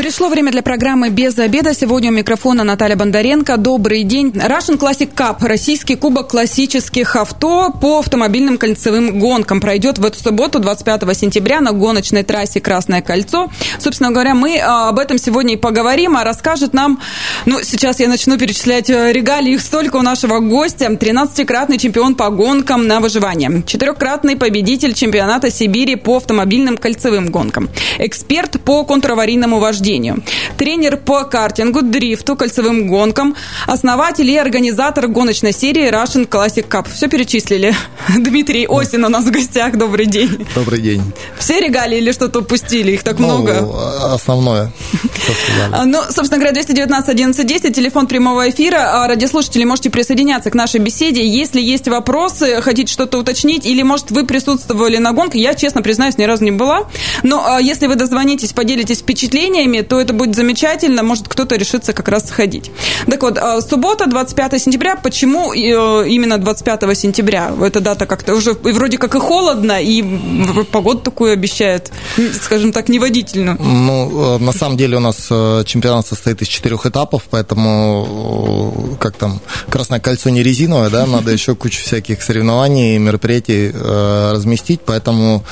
Пришло время для программы «Без обеда». Сегодня у микрофона Наталья Бондаренко. Добрый день. Russian Classic Cup, российский кубок классических авто по автомобильным кольцевым гонкам, пройдет в эту субботу, 25 сентября, на гоночной трассе «Красное кольцо». Собственно говоря, мы а, об этом сегодня и поговорим, а расскажет нам, ну, сейчас я начну перечислять э, регалии, их столько у нашего гостя, 13-кратный чемпион по гонкам на выживание, четырехкратный победитель чемпионата Сибири по автомобильным кольцевым гонкам, эксперт по контраварийному вождению, вождению, тренер по картингу, дрифту, кольцевым гонкам, основатель и организатор гоночной серии Russian Classic Cup. Все перечислили. Дмитрий Осин у нас в гостях. Добрый день. Добрый день. Все регалии или что-то упустили? Их так ну, много. Основное. Ну, собственно говоря, 219 11 10, телефон прямого эфира. А, радиослушатели, можете присоединяться к нашей беседе. Если есть вопросы, хотите что-то уточнить, или, может, вы присутствовали на гонке, я, честно признаюсь, ни разу не была. Но а, если вы дозвонитесь, поделитесь впечатлениями, то это будет замечательно, может кто-то решится как раз сходить. Так вот, а, суббота, 25 сентября, почему э, именно 25 сентября? Эта дата как-то уже вроде как и холодно, и погоду такую обещает, скажем так, неводительную. Ну, э, на самом деле у нас э, чемпионат состоит из четырех этапов, поэтому, как там, Красное кольцо не резиновое, да, надо еще кучу всяких соревнований и мероприятий разместить, поэтому,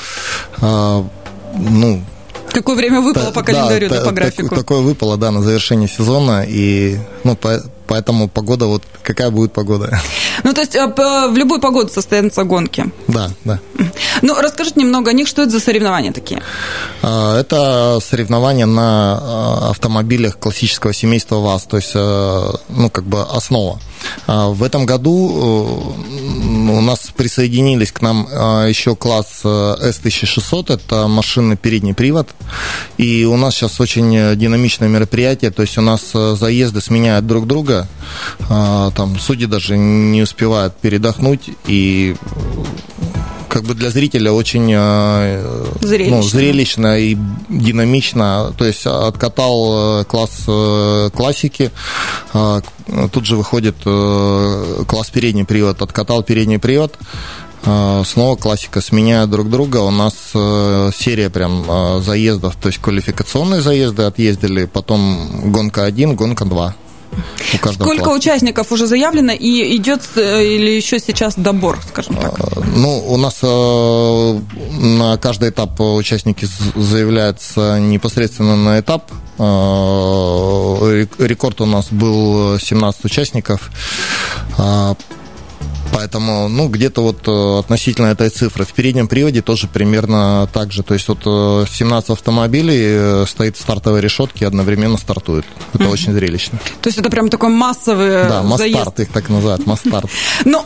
ну, Какое время выпало та, по календарю, да, да, по графику? Так, такое выпало, да, на завершение сезона, и ну, по, поэтому погода, вот какая будет погода. Ну, то есть э, в любую погоду состоятся гонки? Да, да. Ну, расскажите немного о них, что это за соревнования такие? А, это соревнования на а, автомобилях классического семейства ВАЗ, то есть, э, ну, как бы основа. А, в этом году э, у нас присоединились к нам еще класс S1600, это машинный передний привод, и у нас сейчас очень динамичное мероприятие, то есть у нас заезды сменяют друг друга, там судьи даже не успевают передохнуть, и как бы для зрителя очень э, зрелищно, ну, зрелищно и динамично. То есть откатал э, класс э, классики, тут же выходит класс передний привод, откатал передний привод, снова классика сменяют друг друга. У нас серия прям заездов, то есть квалификационные заезды отъездили, потом гонка 1, гонка 2. Сколько класса. участников уже заявлено и идет э, или еще сейчас добор, скажем так? А, ну, у нас э, на каждый этап участники заявляются непосредственно на этап. Э, рекорд у нас был 17 участников. Поэтому, ну, где-то вот э, относительно этой цифры. В переднем приводе тоже примерно так же. То есть вот 17 э, автомобилей э, стоит в стартовой решетке и одновременно стартует. Это mm-hmm. очень зрелищно. То есть это прям такой массовый Да, масс-старт их так называют, масс-старт. Ну,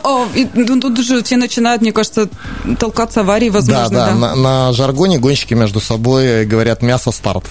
ну, тут уже все начинают, мне кажется, толкаться аварии, возможно. Да, да, на, на жаргоне гонщики между собой говорят мясо-старт.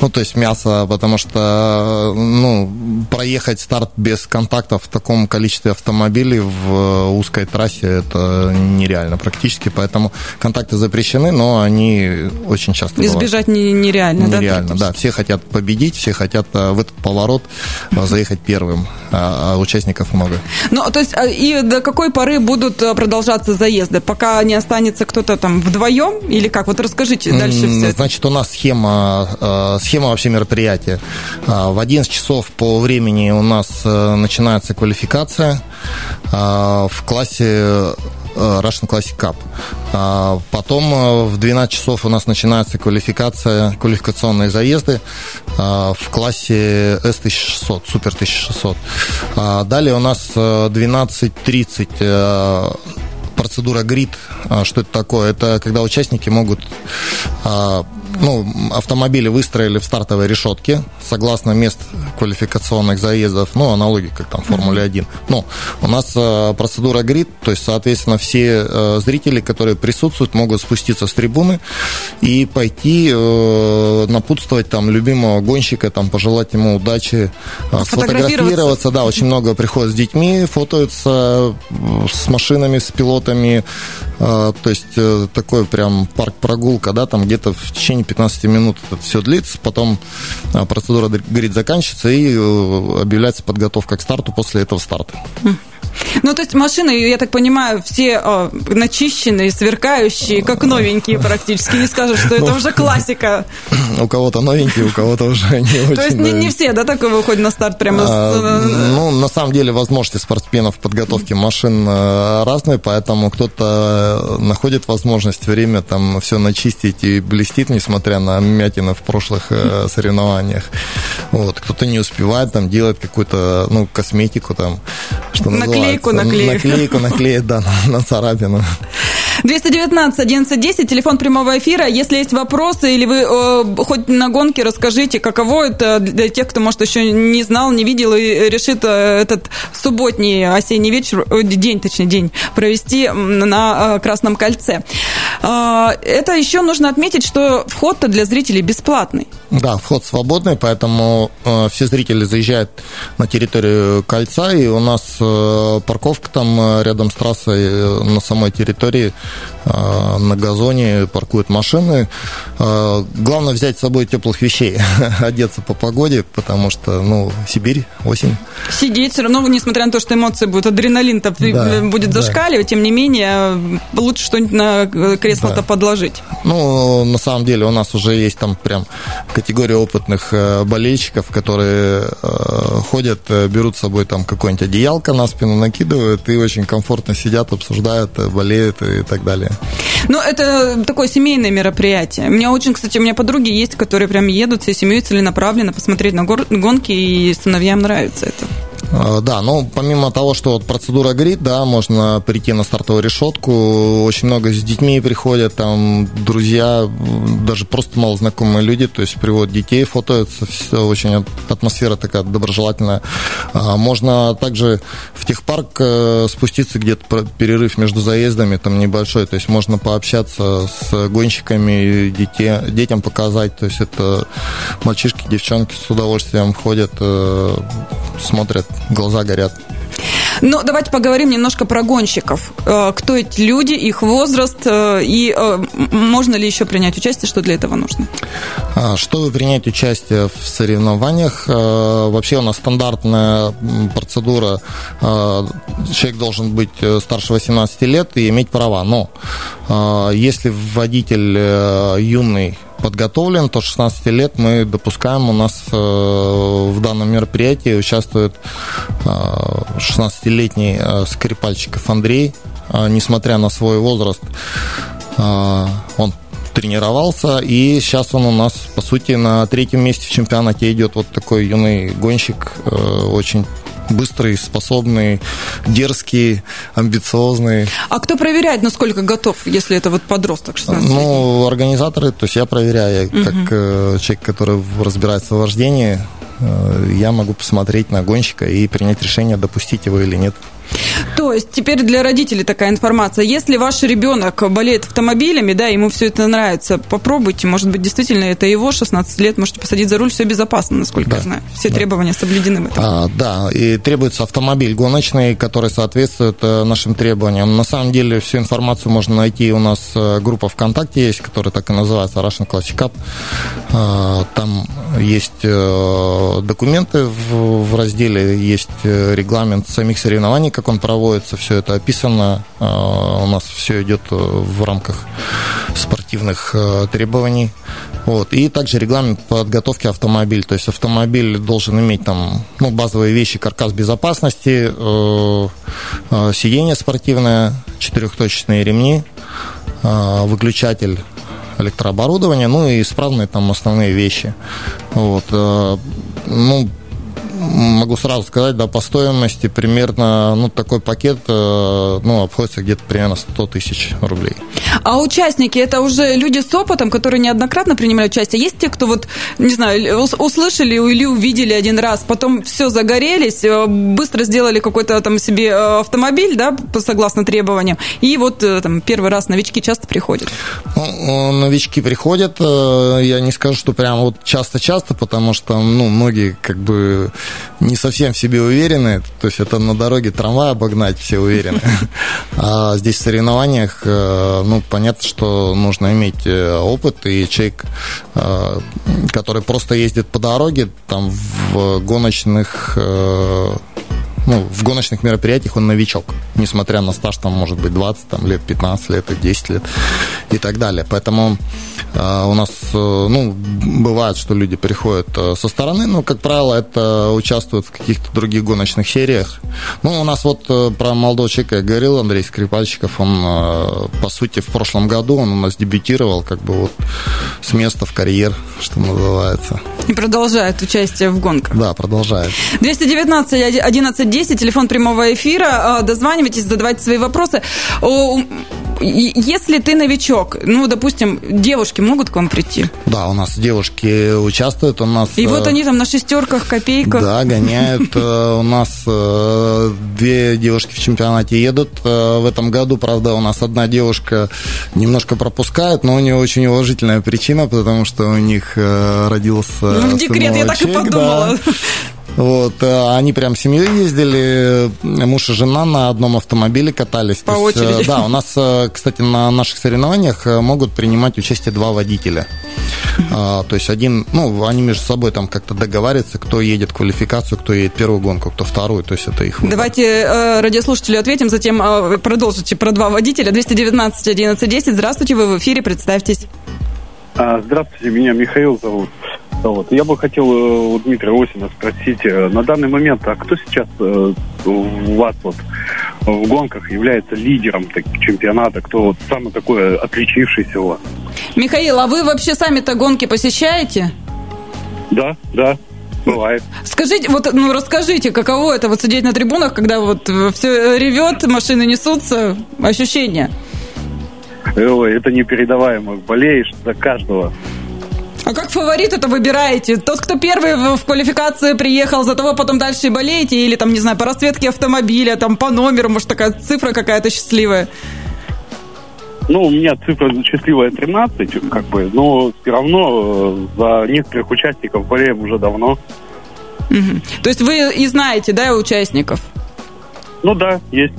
Ну, то есть мясо, потому что, ну, проехать старт без контактов в таком количестве автомобилей в узкой трассе это нереально практически, поэтому контакты запрещены, но они очень часто Избежать не, нереально, нереально, да? да. Все хотят победить, все хотят э, в этот поворот э, заехать первым, а, а участников много. Ну, то есть, а, и до какой поры будут э, продолжаться заезды? Пока не останется кто-то там вдвоем? Или как? Вот расскажите дальше все Значит, у нас схема, схема вообще мероприятия. В 11 часов по времени у нас начинается квалификация. В классе э, Russian Classic Cup. А потом э, в 12 часов у нас начинается квалификация, квалификационные заезды а, в классе S1600, Супер 1600. А далее у нас 12.30 э, процедура грид. Что это такое? Это когда участники могут ну, автомобили выстроили в стартовой решетке, согласно мест квалификационных заездов, ну, аналогии, как там Формуле 1. Но у нас э, процедура грид, то есть, соответственно, все зрители, которые присутствуют, могут спуститься с трибуны и пойти э, напутствовать там любимого гонщика, там, пожелать ему удачи, сфотографироваться. Да, очень много приходят с детьми, фотоются с машинами, с пилотами, горками, то есть такой прям парк-прогулка, да, там где-то в течение 15 минут это все длится, потом процедура, говорит, заканчивается и объявляется подготовка к старту после этого старта. Ну, то есть машины, я так понимаю, все э, начищенные, сверкающие, как новенькие практически. Не скажешь, что это ну, уже классика. У кого-то новенькие, у кого-то уже не очень. То есть не, все, да, такой выходят на старт прямо? А, ну, на самом деле, возможности спортсменов в подготовке машин э, разные, поэтому кто-то находит возможность время там все начистить и блестит, несмотря на мятины в прошлых э, соревнованиях. Вот. Кто-то не успевает там делать какую-то, ну, косметику там, что называется Наклейку наклеит. Наклейку наклеит, да, на, на царапину. 219 1110, телефон прямого эфира. Если есть вопросы или вы э, хоть на гонке расскажите, каково это для тех, кто, может, еще не знал, не видел и решит э, этот субботний осенний вечер, э, день, точнее, день провести на э, Красном кольце. Э, это еще нужно отметить, что вход-то для зрителей бесплатный. Да, вход свободный, поэтому э, все зрители заезжают на территорию кольца, и у нас э, парковка там э, рядом с трассой э, на самой территории э, на газоне паркуют машины. Главное взять с собой теплых вещей, одеться по погоде, потому что, ну, Сибирь, осень. Сидеть все равно, несмотря на то, что эмоции будут, адреналин-то да, будет зашкаливать, да. тем не менее, лучше что-нибудь на кресло-то да. подложить. Ну, на самом деле, у нас уже есть там прям категория опытных болельщиков, которые ходят, берут с собой там какое-нибудь одеялко на спину, накидывают и очень комфортно сидят, обсуждают, болеют и так далее. Ну, это такое семейное мероприятие. У меня очень, кстати, у меня подруги есть, которые прям едут всей семьей целенаправленно посмотреть на гонки, и сыновьям нравится это. А, да, ну, помимо того, что вот процедура горит, да, можно прийти на стартовую решетку. Очень много с детьми приходят, там, друзья, даже просто малознакомые люди, то есть приводят детей, фотоются, все очень атмосфера такая доброжелательная. А, можно также в техпарк э, спуститься где-то перерыв между заездами, там небольшой, то есть можно пообщаться с гонщиками, детей, детям показать, то есть это мальчишки, девчонки с удовольствием ходят, э, смотрят глаза горят. Ну, давайте поговорим немножко про гонщиков. Э, кто эти люди, их возраст э, и э, можно ли еще принять участие, что для этого нужно? А, чтобы принять участие в соревнованиях, вообще у нас стандартная процедура. Человек должен быть старше 18 лет и иметь права. Но если водитель юный подготовлен, то 16 лет мы допускаем, у нас э, в данном мероприятии участвует 16-летний э, э, Скрипальчиков Андрей, несмотря на свой возраст, он тренировался, и сейчас он у нас, по сути, на третьем месте в чемпионате идет. Вот такой юный гонщик, очень быстрый, способный, дерзкий, амбициозный. А кто проверяет, насколько готов, если это вот подросток 16 Ну, организаторы, то есть я проверяю, угу. как э, человек, который разбирается в вождении, э, я могу посмотреть на гонщика и принять решение, допустить его или нет. То есть теперь для родителей такая информация. Если ваш ребенок болеет автомобилями, да, ему все это нравится, попробуйте. Может быть, действительно, это его 16 лет, можете посадить за руль, все безопасно, насколько да. я знаю. Все да. требования соблюдены в этом. А, да, и требуется автомобиль гоночный, который соответствует э, нашим требованиям. На самом деле всю информацию можно найти. У нас э, группа ВКонтакте есть, которая так и называется Russian Classic Cup. А, там есть э, документы в разделе, есть регламент самих соревнований, как он проводится, все это описано. А, у нас все идет э, в рамках спортивных э, требований. Вот. И также регламент подготовки автомобиля. То есть автомобиль должен иметь там ну, базовые вещи, каркас безопасности, э, сиденье спортивное, четырехточечные ремни, выключатель электрооборудования, ну и исправные там основные вещи. Вот. Ну, могу сразу сказать, да, по стоимости примерно, ну, такой пакет, э, ну, обходится где-то примерно 100 тысяч рублей. А участники, это уже люди с опытом, которые неоднократно принимали участие? Есть те, кто вот, не знаю, услышали или увидели один раз, потом все загорелись, э, быстро сделали какой-то там себе э, автомобиль, да, согласно требованиям, и вот там первый раз новички часто приходят? Ну, новички приходят, я не скажу, что прям вот часто-часто, потому что, ну, многие как бы не совсем в себе уверены. То есть это на дороге трамвай обогнать все уверены. А здесь в соревнованиях, э, ну, понятно, что нужно иметь э, опыт, и человек, э, который просто ездит по дороге, там в гоночных ну, в гоночных мероприятиях он новичок, несмотря на стаж, там, может быть, 20 там, лет, 15 лет, 10 лет и так далее. Поэтому э, у нас, э, ну, бывает, что люди приходят э, со стороны, но, как правило, это участвуют в каких-то других гоночных сериях. Ну, у нас вот э, про молодого человека я говорил, Андрей Скрипальщиков, он, э, по сути, в прошлом году он у нас дебютировал, как бы вот с места в карьер, что называется. И продолжает участие в гонках. Да, продолжает. 219 11 10, телефон прямого эфира. А, дозванивайтесь, задавайте свои вопросы. Если ты новичок, ну, допустим, девушки могут к вам прийти? Да, у нас девушки участвуют, у нас... И вот э, они там на шестерках, копейках. Да, гоняют. Э, у нас э, две девушки в чемпионате едут. В этом году, правда, у нас одна девушка немножко пропускает, но у нее очень уважительная причина, потому что у них родился... Ну, в декрет, я так и подумала. Вот, э, они прям семьей ездили, муж и жена на одном автомобиле катались. По То очереди. Есть, да, у нас, э, кстати, на наших соревнованиях э, могут принимать участие два водителя. А, то есть один, ну, они между собой там как-то договариваются, кто едет квалификацию, кто едет первую гонку, кто вторую, то есть это их выбор. Давайте э, радиослушателю ответим, затем э, продолжите про два водителя. 219 11 10. Здравствуйте, вы в эфире, представьтесь. А, здравствуйте, меня Михаил зовут. Вот. Я бы хотел э, у Дмитрия Осина спросить, э, на данный момент, а кто сейчас э, у вас вот в гонках является лидером чемпионата, кто вот самый такой отличившийся у вас? Михаил, а вы вообще сами-то гонки посещаете? Да, да, бывает. Скажите, вот, ну, расскажите, каково это вот сидеть на трибунах, когда вот все ревет, машины несутся, ощущения? Ой, это непередаваемо. Болеешь за каждого. А как фаворит это выбираете? Тот, кто первый в квалификации приехал, за того потом дальше и болеете? Или там, не знаю, по расцветке автомобиля, там по номеру, может, такая цифра какая-то счастливая? Ну, у меня цифра счастливая 13, как бы, но все равно э, за некоторых участников болеем уже давно. Угу. То есть вы и знаете, да, участников? Ну да, есть.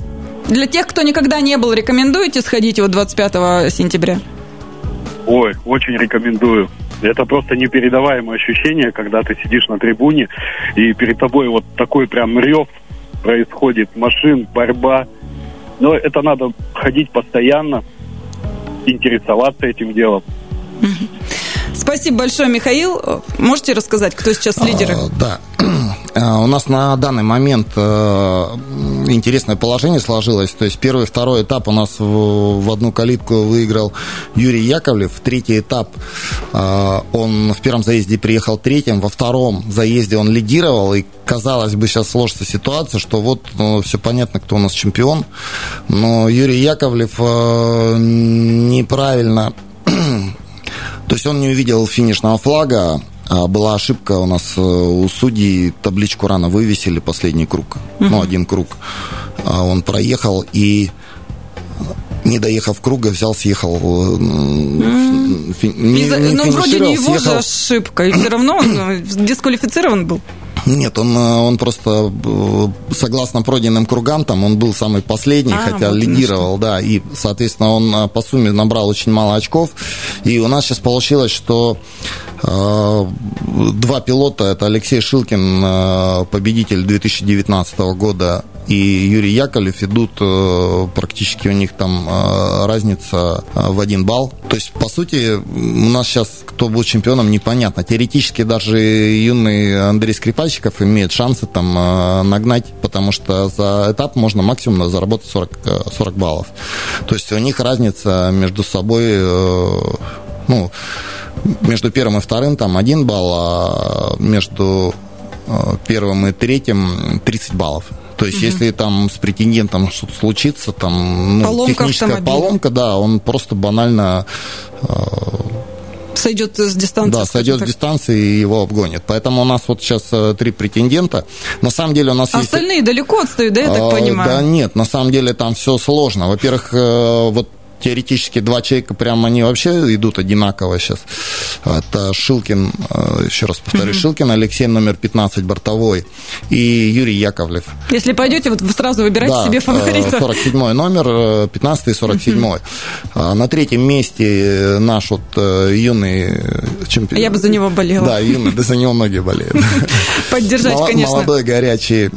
Для тех, кто никогда не был, рекомендуете сходить вот 25 сентября? Ой, очень рекомендую. Это просто непередаваемое ощущение, когда ты сидишь на трибуне, и перед тобой вот такой прям рев происходит, машин, борьба. Но это надо ходить постоянно, интересоваться этим делом. Спасибо большое, Михаил. Можете рассказать, кто сейчас лидеры? А, да. А, у нас на данный момент э, интересное положение сложилось. То есть первый и второй этап у нас в одну калитку выиграл Юрий Яковлев. Третий этап э, он в первом заезде приехал третьим, во втором заезде он лидировал. И казалось бы, сейчас сложится ситуация, что вот ну, все понятно, кто у нас чемпион. Но Юрий Яковлев э, неправильно то есть он не увидел финишного флага, была ошибка у нас э, у судей, табличку рано вывесили, последний круг, ну, один круг. А он проехал и не доехав круга, взял, съехал. Mm. Фи, не, не ну, вроде не его съехал. же ошибка, и все равно он э, дисквалифицирован был. Нет, он, он просто, согласно пройденным кругам, там он был самый последний, а, хотя вот лидировал, да, и, соответственно, он по сумме набрал очень мало очков. И у нас сейчас получилось, что Э, два пилота, это Алексей Шилкин, э, победитель 2019 года, и Юрий Яковлев идут, э, практически у них там разница в один балл. То есть, по сути, у нас сейчас кто был чемпионом, непонятно. Теоретически даже юный Андрей Скрипальщиков имеет шансы там нагнать, потому что за этап можно максимум заработать 40, 40 баллов. То есть, у них разница между собой, ну, между первым и вторым там один балл, а между э, первым и третьим 30 баллов. То есть, угу. если там с претендентом что-то случится, там ну, поломка техническая автомобиля. поломка, да, он просто банально э, сойдет с дистанции. Да, сойдет так. с дистанции и его обгонит. Поэтому у нас вот сейчас э, три претендента. На самом деле у нас а есть... Остальные далеко отстают, да, я так а, понимаю? Да нет, на самом деле там все сложно. Во-первых, вот теоретически два человека прям они вообще идут одинаково сейчас. Это Шилкин, э, еще раз повторю, Шилкин, Алексей номер 15 бортовой и Юрий Яковлев. Если пойдете, вот вы сразу выбирайте да, себе фаворита. 47 номер, 15 и 47. А на третьем месте наш вот юный чемпион. Я бы за него болела. Да, юный, да за него многие болеют. Поддержать, конечно. Молодой, горячий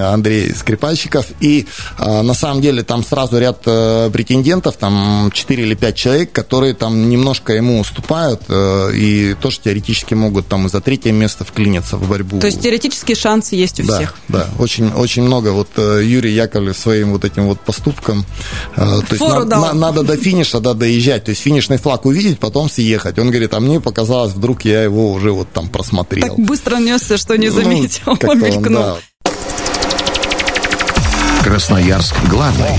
Андрей Скрипальщиков. И на самом деле там сразу ряд претендентов, там 4 или 5 человек, которые там немножко ему уступают э, и тоже теоретически могут там и за третье место вклиниться в борьбу. То есть теоретические шансы есть у да, всех? Да, очень, очень много. Вот э, Юрий Яковлев своим вот этим вот поступком, э, то есть на, на, надо до финиша, да, доезжать, то есть финишный флаг увидеть, потом съехать. Он говорит, а мне показалось, вдруг я его уже вот там просмотрел. Так быстро несся, что не ну, заметил, ну, мелькнул. Да. Красноярск главный.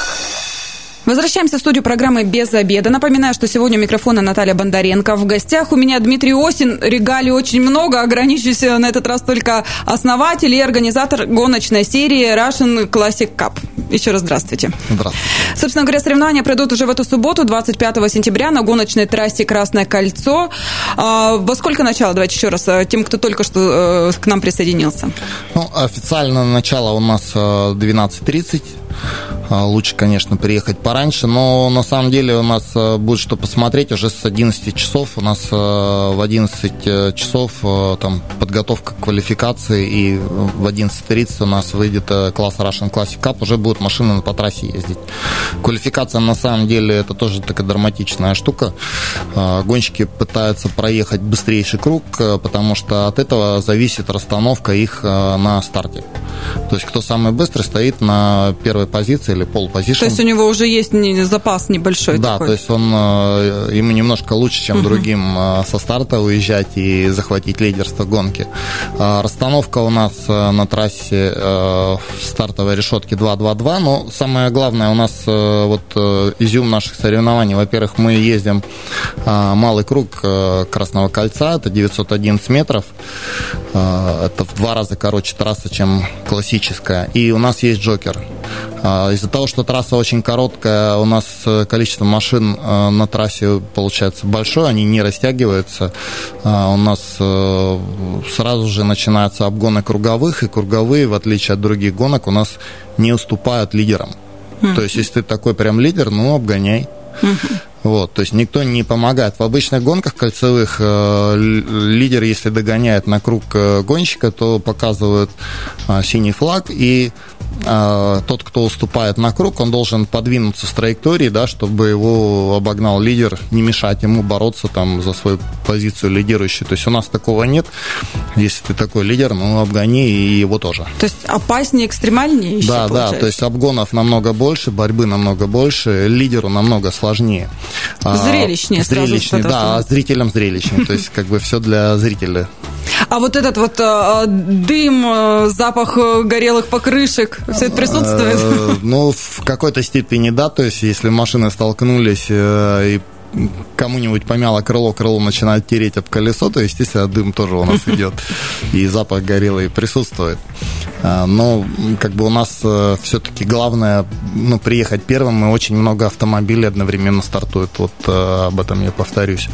Возвращаемся в студию программы «Без обеда». Напоминаю, что сегодня у микрофона Наталья Бондаренко. В гостях у меня Дмитрий Осин. Регалий очень много. Ограничусь на этот раз только основатель и организатор гоночной серии Russian Classic Cup. Еще раз здравствуйте. Здравствуйте. Собственно говоря, соревнования пройдут уже в эту субботу, 25 сентября, на гоночной трассе «Красное кольцо». А, во сколько начало? Давайте еще раз, э, тем, кто только что э, к нам присоединился. Ну, официально начало у нас 12.30. А, лучше, конечно, приехать пораньше, но на самом деле у нас э, будет что посмотреть уже с 11 часов. У нас э, в 11 э, часов там подготовка к квалификации, и в 11.30 у нас выйдет класс Russian Classic Cup, уже будут машины по трассе ездить. Квалификация на самом деле это тоже такая драматичная штука. Гонщики пытаются проехать быстрейший круг, потому что от этого зависит расстановка их на старте. То есть кто самый быстрый стоит на первой позиции или пол позиции. То есть у него уже есть запас небольшой Да, такой. то есть он э, ему немножко лучше, чем другим э, со старта уезжать и захватить лидерство гонки. А, расстановка у нас э, на трассе в стартовой решетке 2-2-2, но самое главное у нас вот изюм наших соревнований. Во-первых, мы ездим малый круг Красного кольца, это 911 метров. Это в два раза короче трасса, чем классическая. И у нас есть Джокер. А, из-за того, что трасса очень короткая, у нас э, количество машин э, на трассе получается большое, они не растягиваются. А, у нас э, сразу же начинаются обгоны круговых, и круговые, в отличие от других гонок, у нас не уступают лидерам. Mm-hmm. То есть, если ты такой прям лидер, ну, обгоняй. Mm-hmm. Вот, то есть никто не помогает. В обычных гонках кольцевых э, лидер, если догоняет на круг э, гонщика, то показывают э, синий флаг, и э, тот, кто уступает на круг, он должен подвинуться с траектории, да, чтобы его обогнал лидер, не мешать ему бороться там за свою позицию лидирующую. То есть у нас такого нет. Если ты такой лидер, ну обгони и его тоже. То есть опаснее, экстремальнее еще, Да, получается. да, то есть обгонов намного больше, борьбы намного больше, лидеру намного сложнее. А, зрелищнее. Зрелищнее, да, а зрителям зрелищнее. То есть, как бы все для зрителя. А вот этот вот а, дым, запах горелых покрышек, все это присутствует? Ну, в какой-то степени да. То есть, если машины столкнулись э, и кому-нибудь помяло крыло, крыло начинает тереть об колесо, то, естественно, дым тоже у нас идет, и запах горелый присутствует. А, но как бы у нас э, все-таки главное ну, приехать первым, и очень много автомобилей одновременно стартует. Вот э, об этом я повторюсь.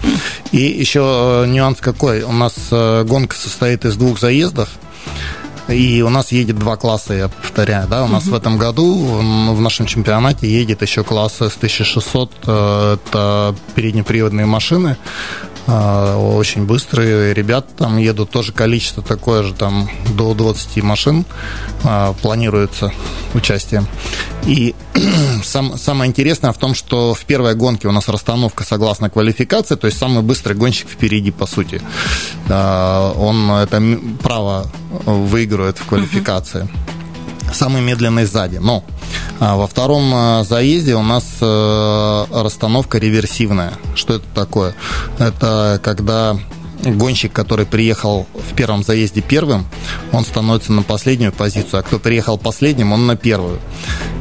И еще э, нюанс какой. У нас гонка состоит из двух заездов. И у нас едет два класса, я повторяю, да, у нас в этом году в нашем чемпионате едет еще класс S1600, это переднеприводные машины, а, очень быстрые ребята там едут, тоже количество такое же, там до 20 машин а, планируется участие. И сам, самое интересное в том, что в первой гонке у нас расстановка согласно квалификации, то есть самый быстрый гонщик впереди, по сути. А, он это право выигрывает в квалификации. Самый медленный сзади. Но а во втором а, заезде у нас э, расстановка реверсивная. Что это такое? Это когда гонщик, который приехал в первом заезде первым, он становится на последнюю позицию, а кто приехал последним, он на первую.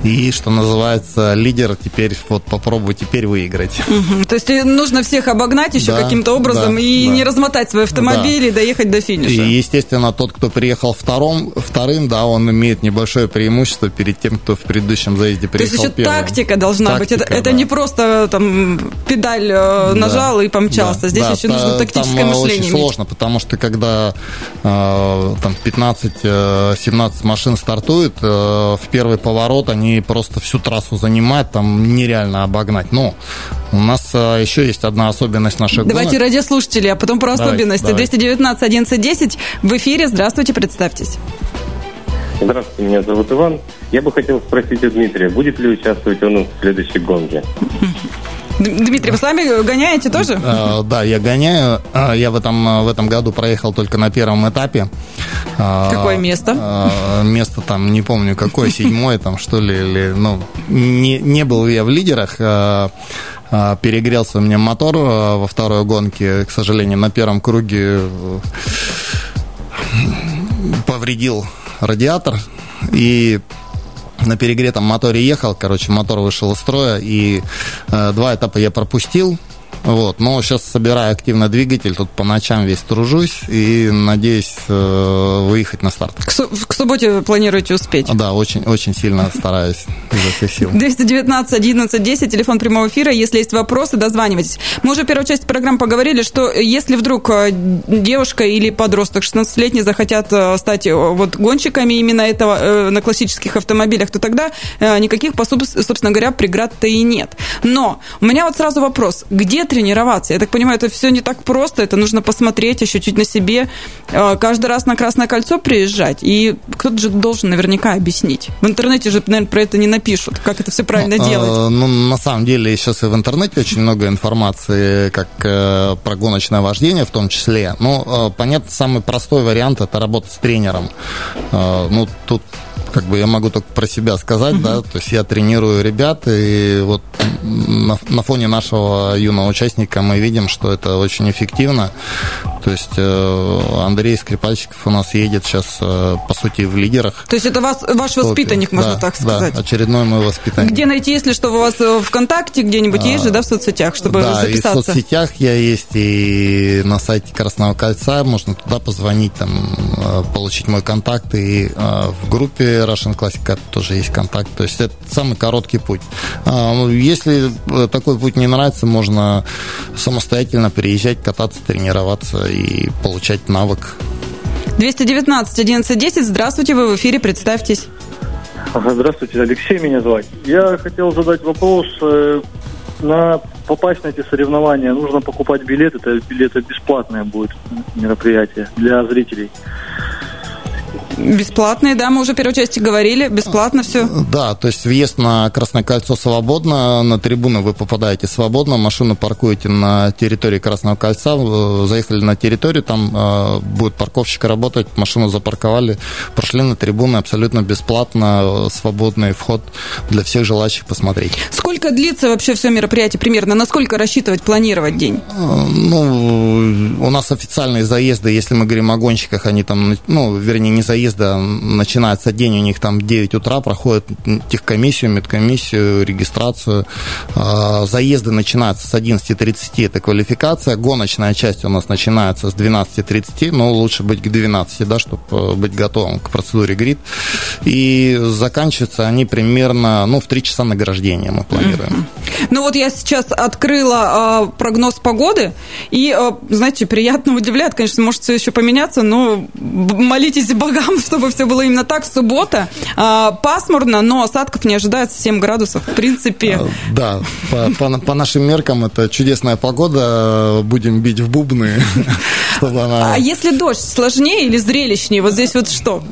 И, что называется, лидер теперь, вот попробуй теперь выиграть. Угу. То есть нужно всех обогнать еще да, каким-то образом да, и да. не размотать свой автомобиль да. и доехать до финиша. И, естественно, тот, кто приехал втором, вторым, да, он имеет небольшое преимущество перед тем, кто в предыдущем заезде приехал То есть еще первым. тактика должна тактика, быть. Это, да. это не просто там педаль э, нажал да. и помчался. Здесь да, еще нужно тактическое мышление очень сложно, потому что когда э, там 15-17 э, машин стартуют, э, в первый поворот они просто всю трассу занимают, там нереально обогнать. Но у нас э, еще есть одна особенность наших Давайте гонок. радиослушатели, а потом про особенности. Давай, 219 1110 в эфире. Здравствуйте, представьтесь. Здравствуйте, меня зовут Иван. Я бы хотел спросить у Дмитрия, будет ли участвовать он в следующей гонке? Дмитрий, вы сами гоняете тоже? А, да, я гоняю. А, я в этом, в этом году проехал только на первом этапе. Какое место? Место там, не помню, какое, седьмое там, что ли, или, ну, не, не был я в лидерах. Перегрелся у меня мотор во второй гонке. К сожалению, на первом круге повредил радиатор. И на перегретом моторе ехал, короче, мотор вышел из строя, и э, два этапа я пропустил, вот. Но сейчас собираю активно двигатель, тут по ночам весь тружусь и надеюсь э, выехать на старт. К, су- к субботе планируете успеть? Да, очень, очень сильно стараюсь изо всех сил. 219 11 10, телефон прямого эфира. Если есть вопросы, дозванивайтесь. Мы уже в первой части программы поговорили, что если вдруг э, девушка или подросток 16-летний захотят э, стать вот гонщиками именно этого на классических автомобилях, то тогда никаких, собственно говоря, преград-то и нет. Но у меня вот сразу вопрос. Где тренироваться. Я так понимаю, это все не так просто, это нужно посмотреть, ощутить на себе, э, каждый раз на Красное кольцо приезжать, и кто-то же должен наверняка объяснить. В интернете же, наверное, про это не напишут, как это все правильно ну, делать. Э, ну, на самом деле, сейчас и в интернете очень много информации, как э, про гоночное вождение в том числе. Ну, понятно, самый простой вариант – это работа с тренером. Ну, тут как бы я могу только про себя сказать, да, то есть я тренирую ребят, и вот на, на фоне нашего юного участника мы видим, что это очень эффективно. То есть э, Андрей Скрипальщиков у нас едет сейчас, э, по сути, в лидерах. То есть это вас, ваш воспитанник, можно да, так сказать? Да, очередной мой воспитанник. Где найти, если что, у вас э, ВКонтакте где-нибудь а, есть же, да, в соцсетях, чтобы да, записаться? Да, в соцсетях я есть, и на сайте Красного Кольца можно туда позвонить, там, получить мой контакт, и в группе Russian Classic тоже есть контакт. То есть это самый короткий путь. А, если такой путь не нравится, можно самостоятельно приезжать, кататься, тренироваться и получать навык. 219 1110. Здравствуйте, вы в эфире, представьтесь. Здравствуйте, Алексей меня зовут. Я хотел задать вопрос. Э, на попасть на эти соревнования нужно покупать билет. Это билеты бесплатное будет мероприятие для зрителей. Бесплатные, да, мы уже в первой части говорили, бесплатно все. Да, то есть въезд на Красное кольцо свободно, на трибуну вы попадаете свободно, машину паркуете на территории Красного кольца, заехали на территорию, там э, будет парковщик работать, машину запарковали, прошли на трибуны абсолютно бесплатно, свободный вход для всех желающих посмотреть. Сколько длится вообще все мероприятие примерно? Насколько рассчитывать, планировать день? Э, ну, у нас официальные заезды, если мы говорим о гонщиках, они там, ну, вернее, не заезды, заезда начинается день, у них там 9 утра, проходит техкомиссию, медкомиссию, регистрацию. А, заезды начинаются с 11.30, это квалификация. Гоночная часть у нас начинается с 12.30, но лучше быть к 12, да, чтобы э, быть готовым к процедуре грид. И заканчиваются они примерно, ну, в 3 часа награждения мы планируем. Ну вот я сейчас открыла э, прогноз погоды, и, э, знаете, приятно удивляет, конечно, может все еще поменяться, но молитесь богам, чтобы все было именно так. Суббота. А, пасмурно, но осадков не ожидается 7 градусов. В принципе. А, да, по, по, по нашим меркам это чудесная погода. Будем бить в бубны, чтобы она... А если дождь, сложнее или зрелищнее? Вот здесь вот что?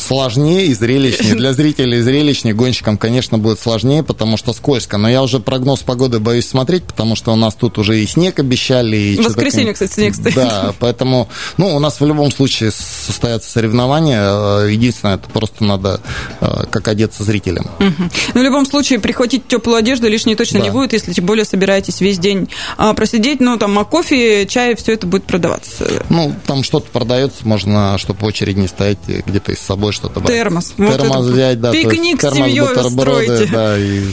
Сложнее и зрелищнее. Для зрителей зрелищнее, гонщикам, конечно, будет сложнее, потому что скользко. Но я уже прогноз погоды боюсь смотреть, потому что у нас тут уже и снег обещали. И в воскресенье, кстати, снег стоит. Да, поэтому, ну, у нас в любом случае состоятся соревнования. Э, единственное, это просто надо э, как одеться зрителям. Угу. Но в любом случае прихватить теплую одежду лишней точно да. не будет, если тем более собираетесь весь день а, просидеть. Ну, там, а кофе, чай, все это будет продаваться. Ну, там что-то продается, можно, чтобы в очередь не стоять, где-то с собой что-то брать. Термос. Термос вот взять, да. Пикник с семьей устроите. Да, и...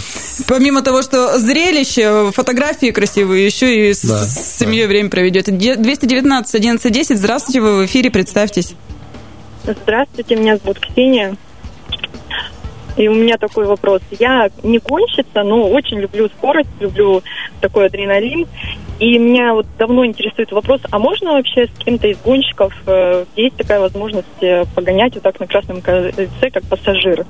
Помимо того, что зрелище, фотографии красивые, еще и с, да, с семьей да. время проведете. 219 11 10. Здравствуйте, вы в эфире, представьтесь. Здравствуйте, меня зовут Ксения. И у меня такой вопрос. Я не гонщица, но очень люблю скорость, люблю такой адреналин. И меня вот давно интересует вопрос, а можно вообще с кем-то из гонщиков, э, есть такая возможность э, погонять вот так на красном кольце, как пассажир?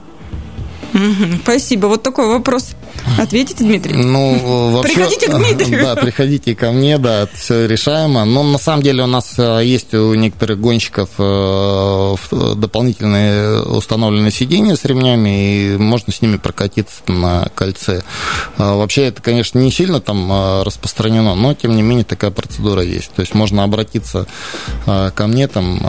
Спасибо. Вот такой вопрос. Ответите, Дмитрий? Ну, вообще, приходите к Дмитрию. Да, приходите ко мне, да, все решаемо. Но на самом деле у нас э, есть у некоторых гонщиков э, дополнительные установленные сиденья с ремнями, и можно с ними прокатиться на кольце. А вообще это, конечно, не сильно там э, распространено, но тем не менее такая процедура есть. То есть можно обратиться ко мне, там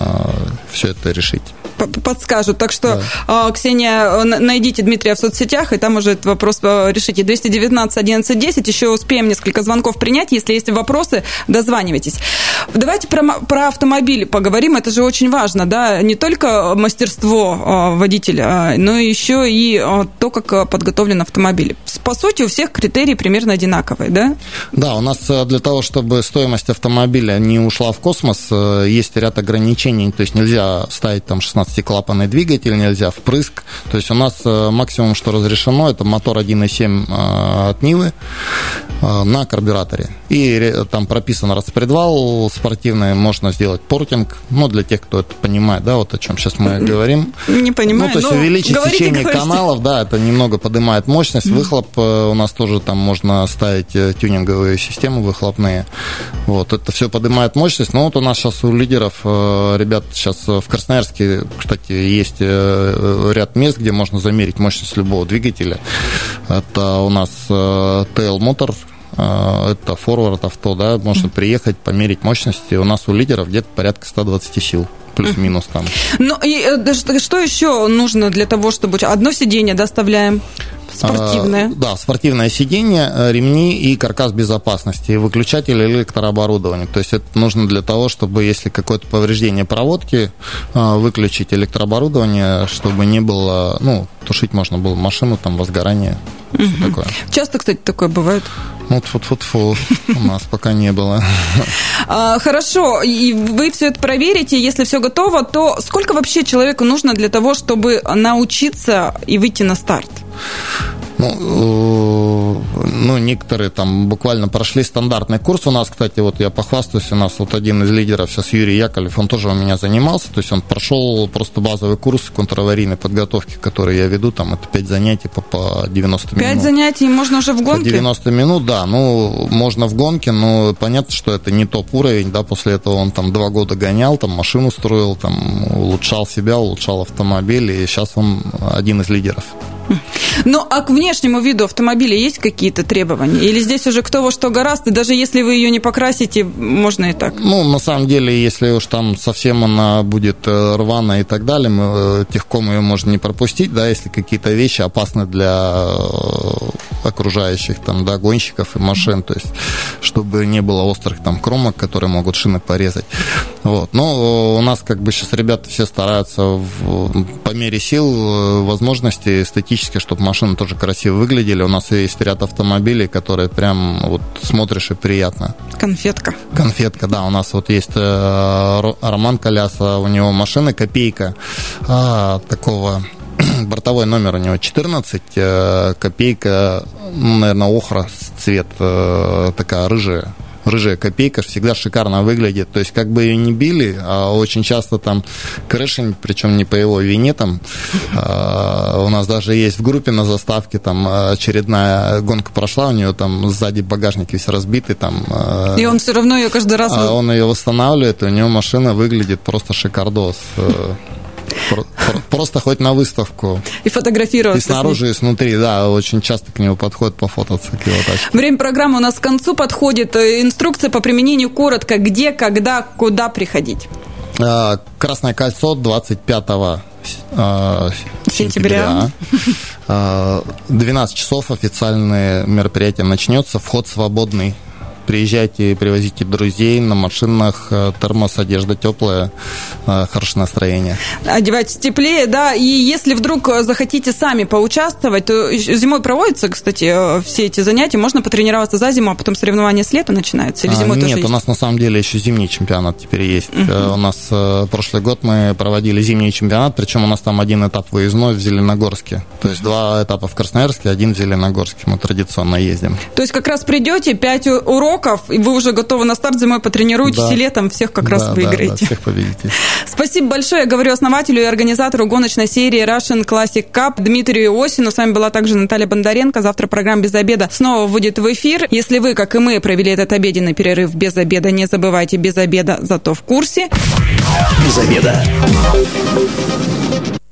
все это решить подскажут. Так что, да. А, Ксения, найдите Дмитрия в соцсетях, и там уже этот вопрос а, решите. 219 11 10. Еще успеем несколько звонков принять. Если есть вопросы, дозванивайтесь. Давайте про, про автомобили поговорим. Это же очень важно, да? Не только мастерство а, водителя, но еще и то, как подготовлен автомобиль. По сути, у всех критерии примерно одинаковые, да? Да, у нас для того, чтобы стоимость автомобиля не ушла в космос, есть ряд ограничений. То есть нельзя ставить там 16 16-клапанный двигатель, нельзя впрыск. То есть у нас максимум, что разрешено, это мотор 1.7 э, от Нивы на карбюраторе. И там прописан распредвал спортивный, можно сделать портинг. Ну, для тех, кто это понимает, да, вот о чем сейчас мы говорим. Не понимаю. Ну, то есть увеличить говорите, течение говорите. каналов, да, это немного поднимает мощность. Выхлоп у нас тоже там можно ставить тюнинговые системы выхлопные. Вот, это все поднимает мощность. Но вот у нас сейчас у лидеров, ребят, сейчас в Красноярске кстати, есть э, ряд мест, где можно замерить мощность любого двигателя. Это у нас TL э, Motor, э, это форвард авто, да, можно приехать, померить мощности. У нас у лидеров где-то порядка 120 сил плюс-минус там. Ну и что еще нужно для того, чтобы одно сиденье доставляем? Спортивное. А, да, спортивное сиденье, э, ремни и каркас безопасности, и выключатель электрооборудования. То есть это нужно для того, чтобы если какое-то повреждение проводки, э, выключить электрооборудование, чтобы не было, ну, тушить можно было машину, там, возгорание, угу. такое. Часто, кстати, такое бывает? Ну, фу-фу-фу, у нас пока не было. А, хорошо, и вы все это проверите, если все готово, то сколько вообще человеку нужно для того, чтобы научиться и выйти на старт? Ну, э, ну, некоторые там буквально прошли стандартный курс. У нас, кстати, вот я похвастаюсь, у нас вот один из лидеров сейчас Юрий Яковлев, он тоже у меня занимался, то есть он прошел просто базовый курс контраварийной подготовки, который я веду, там это 5 занятий по, по 90 5 минут. 5 занятий можно уже в гонке? По 90 минут, да, ну, можно в гонке, но понятно, что это не топ уровень, да, после этого он там два года гонял, там машину строил, там улучшал себя, улучшал автомобиль, и сейчас он один из лидеров. Ну, а к внешнему виду автомобиля есть какие-то требования? Или здесь уже кто во что гораст, и даже если вы ее не покрасите, можно и так? Ну, на самом деле, если уж там совсем она будет э, рваная и так далее, мы, э, техком ее можно не пропустить, да, если какие-то вещи опасны для э, окружающих, там, да, гонщиков и машин, то есть, чтобы не было острых там кромок, которые могут шины порезать. Вот. Но у нас как бы сейчас ребята все стараются в, по мере сил, возможностей эстетически, чтобы машины тоже красиво выглядели. У нас есть ряд автомобилей, которые прям вот смотришь и приятно. Конфетка. Конфетка, да. У нас вот есть э, Роман Коляса, у него машина копейка а, такого бортовой номер у него 14, э, копейка, ну, наверное, охра цвет, э, такая рыжая рыжая копейка всегда шикарно выглядит. То есть, как бы ее не били, а очень часто там крышень, причем не по его вине, там а, у нас даже есть в группе на заставке, там очередная гонка прошла, у нее там сзади багажник весь разбитый, там... А, и он все равно ее каждый раз... А он ее восстанавливает, и у него машина выглядит просто шикардос. Просто хоть на выставку. И фотографироваться. И снаружи, и снутри, да, очень часто к нему подходят пофотаться к его тачке. Время программы у нас к концу подходит. Э, инструкция по применению коротко. Где, когда, куда приходить? А, Красное кольцо 25 а, сентября. сентября. 12 часов официальное мероприятие начнется. Вход свободный приезжайте, привозите друзей на машинах, э, термос, одежда теплая, э, хорошее настроение. Одевайтесь теплее, да, и если вдруг захотите сами поучаствовать, то зимой проводятся, кстати, все эти занятия, можно потренироваться за зиму, а потом соревнования с лета начинаются, или зимой а, Нет, есть? у нас на самом деле еще зимний чемпионат теперь есть. Uh-huh. У нас прошлый год мы проводили зимний чемпионат, причем у нас там один этап выездной в Зеленогорске. То есть два этапа в Красноярске, один в Зеленогорске. Мы традиционно ездим. То есть как раз придете, пять уроков, и вы уже готовы на старт зимой потренируетесь, да. и летом всех как да, раз выиграете. Да, да, всех победите. Спасибо большое. Я говорю основателю и организатору гоночной серии Russian Classic Cup Дмитрию Иосину. С вами была также Наталья Бондаренко. Завтра программа «Без обеда» снова выйдет в эфир. Если вы, как и мы, провели этот обеденный перерыв без обеда, не забывайте без обеда, зато в курсе. Без обеда.